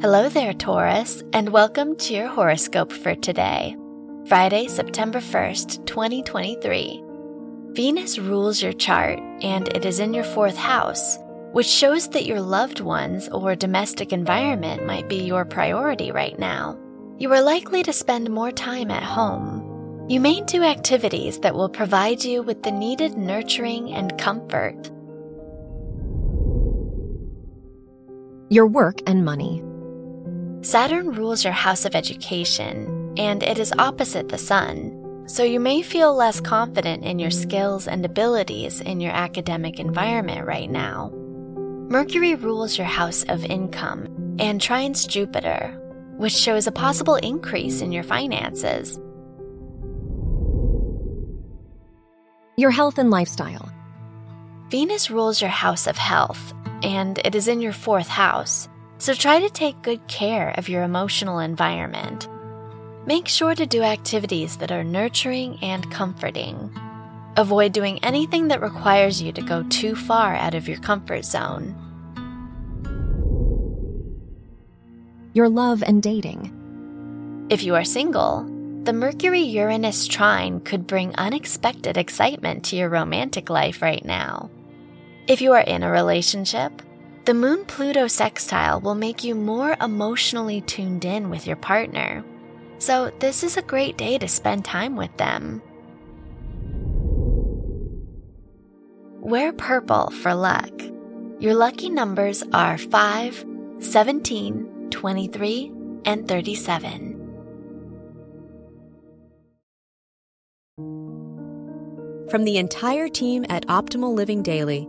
Hello there, Taurus, and welcome to your horoscope for today, Friday, September 1st, 2023. Venus rules your chart, and it is in your fourth house, which shows that your loved ones or domestic environment might be your priority right now. You are likely to spend more time at home. You may do activities that will provide you with the needed nurturing and comfort. Your work and money. Saturn rules your house of education, and it is opposite the Sun, so you may feel less confident in your skills and abilities in your academic environment right now. Mercury rules your house of income and trines Jupiter, which shows a possible increase in your finances. Your health and lifestyle. Venus rules your house of health, and it is in your fourth house so try to take good care of your emotional environment. Make sure to do activities that are nurturing and comforting. Avoid doing anything that requires you to go too far out of your comfort zone. Your love and dating. If you are single, the Mercury Uranus trine could bring unexpected excitement to your romantic life right now. If you are in a relationship, the Moon Pluto sextile will make you more emotionally tuned in with your partner. So, this is a great day to spend time with them. Wear purple for luck. Your lucky numbers are 5, 17, 23, and 37. From the entire team at Optimal Living Daily,